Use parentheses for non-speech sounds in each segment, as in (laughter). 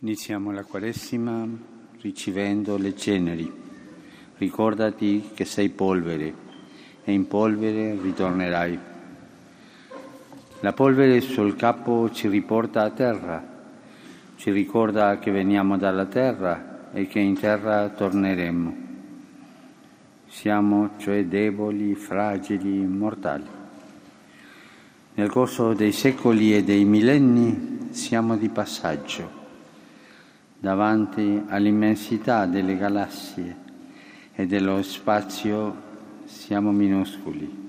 Iniziamo la Quaresima ricevendo le ceneri. Ricordati che sei polvere e in polvere ritornerai. La polvere sul capo ci riporta a terra, ci ricorda che veniamo dalla terra e che in terra torneremo. Siamo cioè deboli, fragili, mortali. Nel corso dei secoli e dei millenni siamo di passaggio davanti all'immensità delle galassie e dello spazio siamo minuscoli.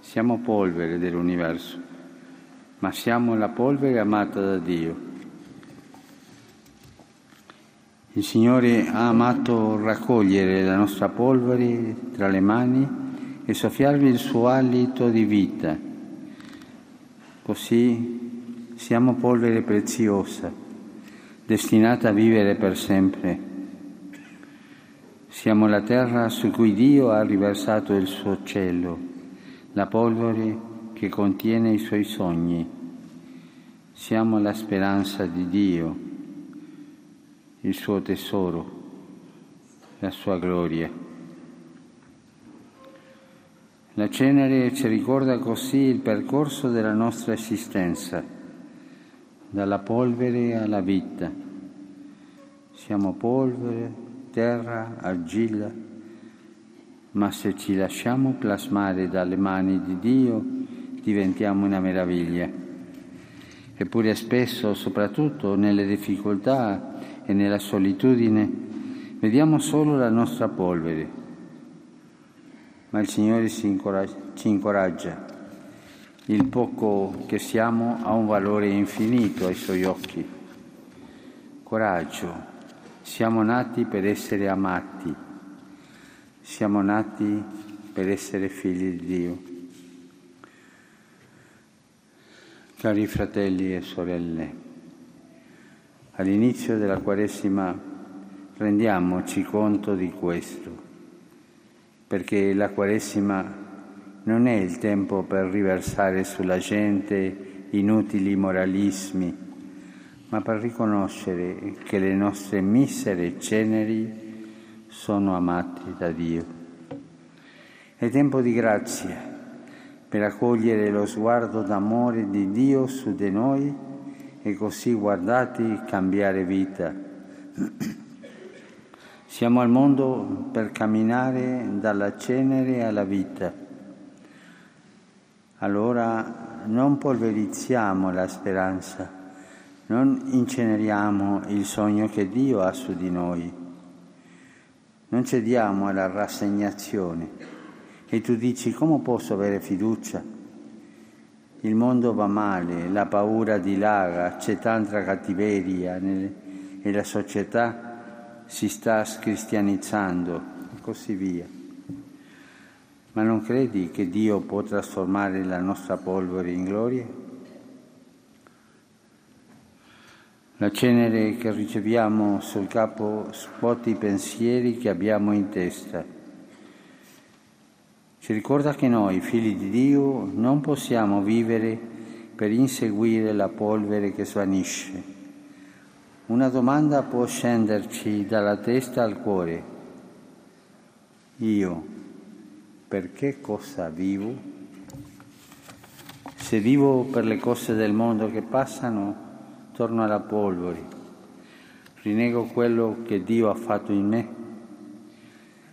Siamo polvere dell'universo, ma siamo la polvere amata da Dio. Il Signore ha amato raccogliere la nostra polvere tra le mani e soffiarvi il suo alito di vita. Così siamo polvere preziosa destinata a vivere per sempre. Siamo la terra su cui Dio ha riversato il suo cielo, la polvere che contiene i suoi sogni. Siamo la speranza di Dio, il suo tesoro, la sua gloria. La cenere ci ricorda così il percorso della nostra esistenza dalla polvere alla vita. Siamo polvere, terra, argilla, ma se ci lasciamo plasmare dalle mani di Dio diventiamo una meraviglia. Eppure spesso, soprattutto nelle difficoltà e nella solitudine, vediamo solo la nostra polvere, ma il Signore ci incoraggia il poco che siamo ha un valore infinito ai suoi occhi. Coraggio, siamo nati per essere amati, siamo nati per essere figli di Dio. Cari fratelli e sorelle, all'inizio della Quaresima rendiamoci conto di questo, perché la Quaresima non è il tempo per riversare sulla gente inutili moralismi, ma per riconoscere che le nostre misere ceneri sono amate da Dio. È tempo di grazia per accogliere lo sguardo d'amore di Dio su di noi e così guardati cambiare vita. Siamo al mondo per camminare dalla cenere alla vita allora non polverizziamo la speranza, non inceneriamo il sogno che Dio ha su di noi, non cediamo alla rassegnazione. E tu dici come posso avere fiducia? Il mondo va male, la paura dilaga, c'è tanta cattiveria e la società si sta scristianizzando e così via. Ma non credi che Dio può trasformare la nostra polvere in gloria? La cenere che riceviamo sul capo scuote i pensieri che abbiamo in testa. Ci ricorda che noi, figli di Dio, non possiamo vivere per inseguire la polvere che svanisce. Una domanda può scenderci dalla testa al cuore. Io, per che cosa vivo? Se vivo per le cose del mondo che passano, torno alla polvere, rinego quello che Dio ha fatto in me.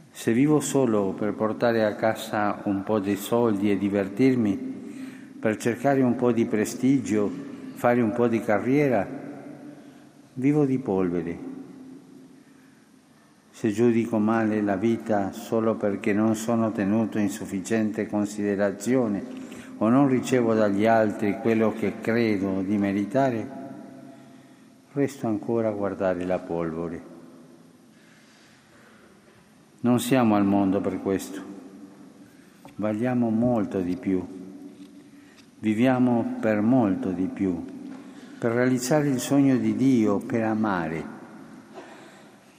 Se vivo solo per portare a casa un po' di soldi e divertirmi, per cercare un po' di prestigio, fare un po' di carriera, vivo di polvere se giudico male la vita solo perché non sono tenuto in sufficiente considerazione o non ricevo dagli altri quello che credo di meritare, resto ancora a guardare la polvere. Non siamo al mondo per questo, valiamo molto di più, viviamo per molto di più, per realizzare il sogno di Dio, per amare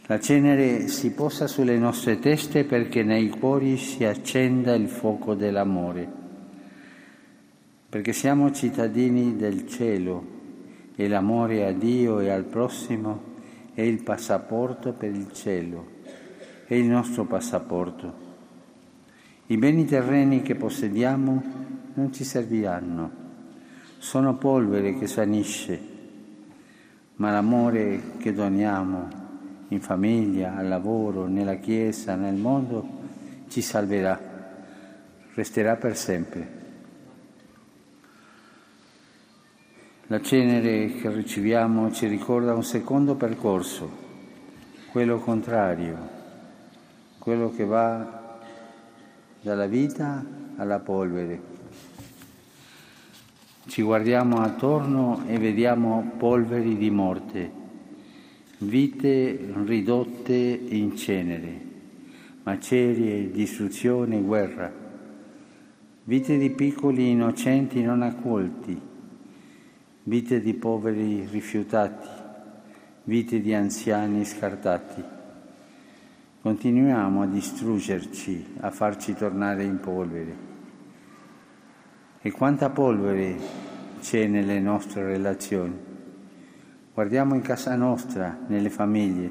la cenere si posa sulle nostre teste perché nei cuori si accenda il fuoco dell'amore, perché siamo cittadini del cielo e l'amore a Dio e al prossimo è il passaporto per il cielo, è il nostro passaporto. I beni terreni che possediamo non ci serviranno, sono polvere che svanisce, ma l'amore che doniamo in famiglia, al lavoro, nella Chiesa, nel mondo, ci salverà, resterà per sempre. La cenere che riceviamo ci ricorda un secondo percorso, quello contrario, quello che va dalla vita alla polvere. Ci guardiamo attorno e vediamo polveri di morte, vite ridotte in cenere, macerie, distruzione, guerra, vite di piccoli innocenti non accolti vite di poveri rifiutati, vite di anziani scartati. Continuiamo a distruggerci, a farci tornare in polvere. E quanta polvere c'è nelle nostre relazioni. Guardiamo in casa nostra, nelle famiglie.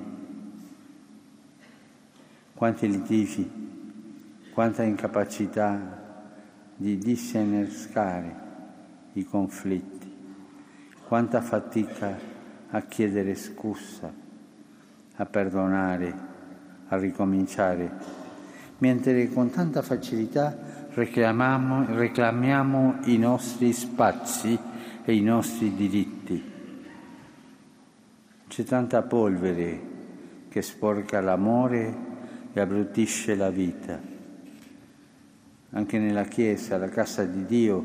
Quanti litigi, quanta incapacità di disinnescare i conflitti quanta fatica a chiedere scusa, a perdonare, a ricominciare, mentre con tanta facilità reclamiamo, reclamiamo i nostri spazi e i nostri diritti. C'è tanta polvere che sporca l'amore e abbruttisce la vita. Anche nella Chiesa, la casa di Dio,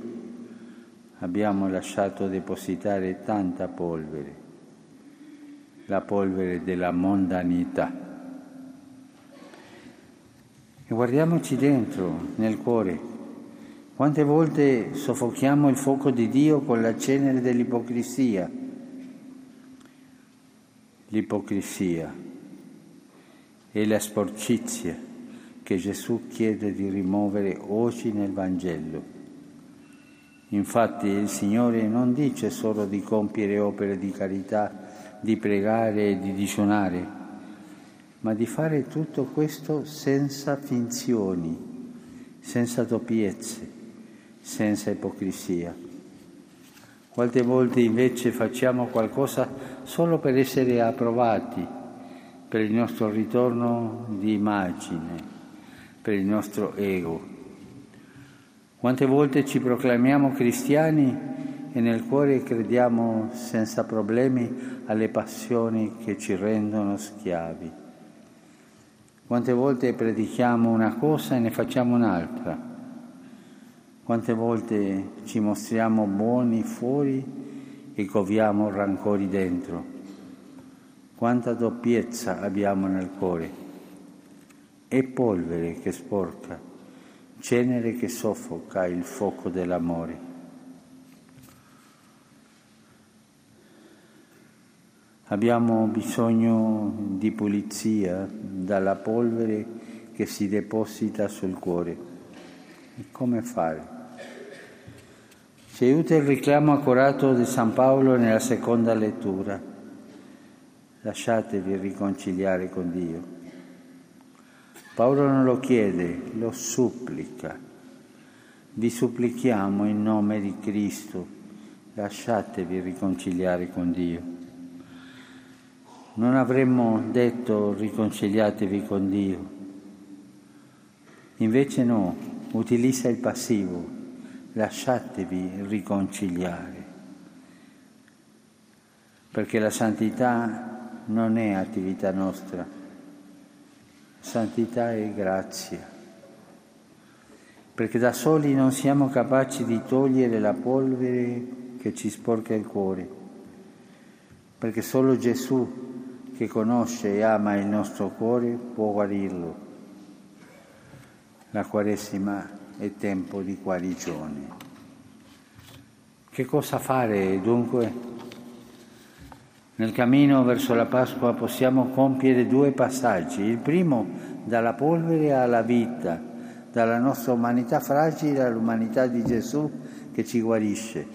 abbiamo lasciato depositare tanta polvere, la polvere della mondanità. E guardiamoci dentro, nel cuore. Quante volte soffochiamo il fuoco di Dio con la cenere dell'ipocrisia? L'ipocrisia è la sporcizia che Gesù chiede di rimuovere oggi nel Vangelo Infatti il Signore non dice solo di compiere opere di carità, di pregare e di digiunare, ma di fare tutto questo senza finzioni, senza doppiezze, senza ipocrisia. Quante volte invece facciamo qualcosa solo per essere approvati, per il nostro ritorno di immagine, per il nostro ego. Quante volte ci proclamiamo cristiani e nel cuore crediamo senza problemi alle passioni che ci rendono schiavi. Quante volte predichiamo una cosa e ne facciamo un'altra. Quante volte ci mostriamo buoni fuori e coviamo rancori dentro. Quanta doppiezza abbiamo nel cuore. È polvere che sporca cenere che soffoca il fuoco dell'amore. Abbiamo bisogno di pulizia dalla polvere che si deposita sul cuore. E come fare? Ci aiuta il richiamo accurato di San Paolo nella seconda lettura. Lasciatevi riconciliare con Dio. Paolo non lo chiede, lo supplica. Vi supplichiamo in nome di Cristo, lasciatevi riconciliare con Dio. Non avremmo detto riconciliatevi con Dio. Invece no, utilizza il passivo, lasciatevi riconciliare. Perché la santità non è attività nostra santità e grazia, perché da soli non siamo capaci di togliere la polvere che ci sporca il cuore, perché solo Gesù che conosce e ama il nostro cuore può guarirlo. La Quaresima è tempo di guarigione. Che cosa fare dunque? Nel cammino verso la Pasqua possiamo compiere due passaggi. Il primo dalla polvere alla vita, dalla nostra umanità fragile all'umanità di Gesù che ci guarisce.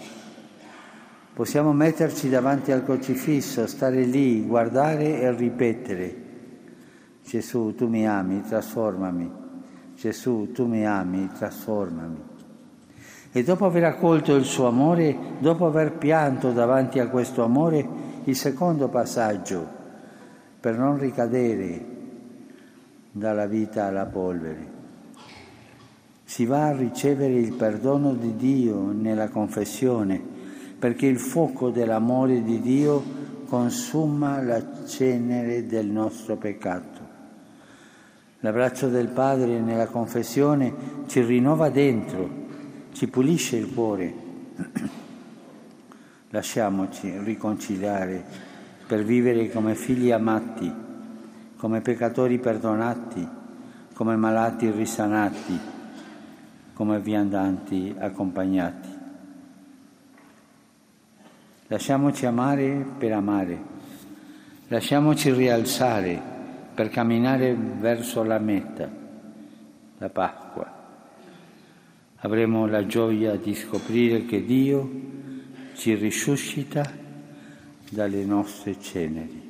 Possiamo metterci davanti al crocifisso, stare lì, guardare e ripetere, Gesù, tu mi ami, trasformami. Gesù, tu mi ami, trasformami. E dopo aver accolto il suo amore, dopo aver pianto davanti a questo amore, il secondo passaggio, per non ricadere dalla vita alla polvere. Si va a ricevere il perdono di Dio nella confessione perché il fuoco dell'amore di Dio consuma la cenere del nostro peccato. L'abbraccio del Padre nella confessione ci rinnova dentro, ci pulisce il cuore. (clears throat) Lasciamoci riconciliare per vivere come figli amati, come peccatori perdonati, come malati risanati, come viandanti accompagnati. Lasciamoci amare per amare, lasciamoci rialzare per camminare verso la meta, la Pasqua. Avremo la gioia di scoprire che Dio ci risuscita dalle nostre ceneri.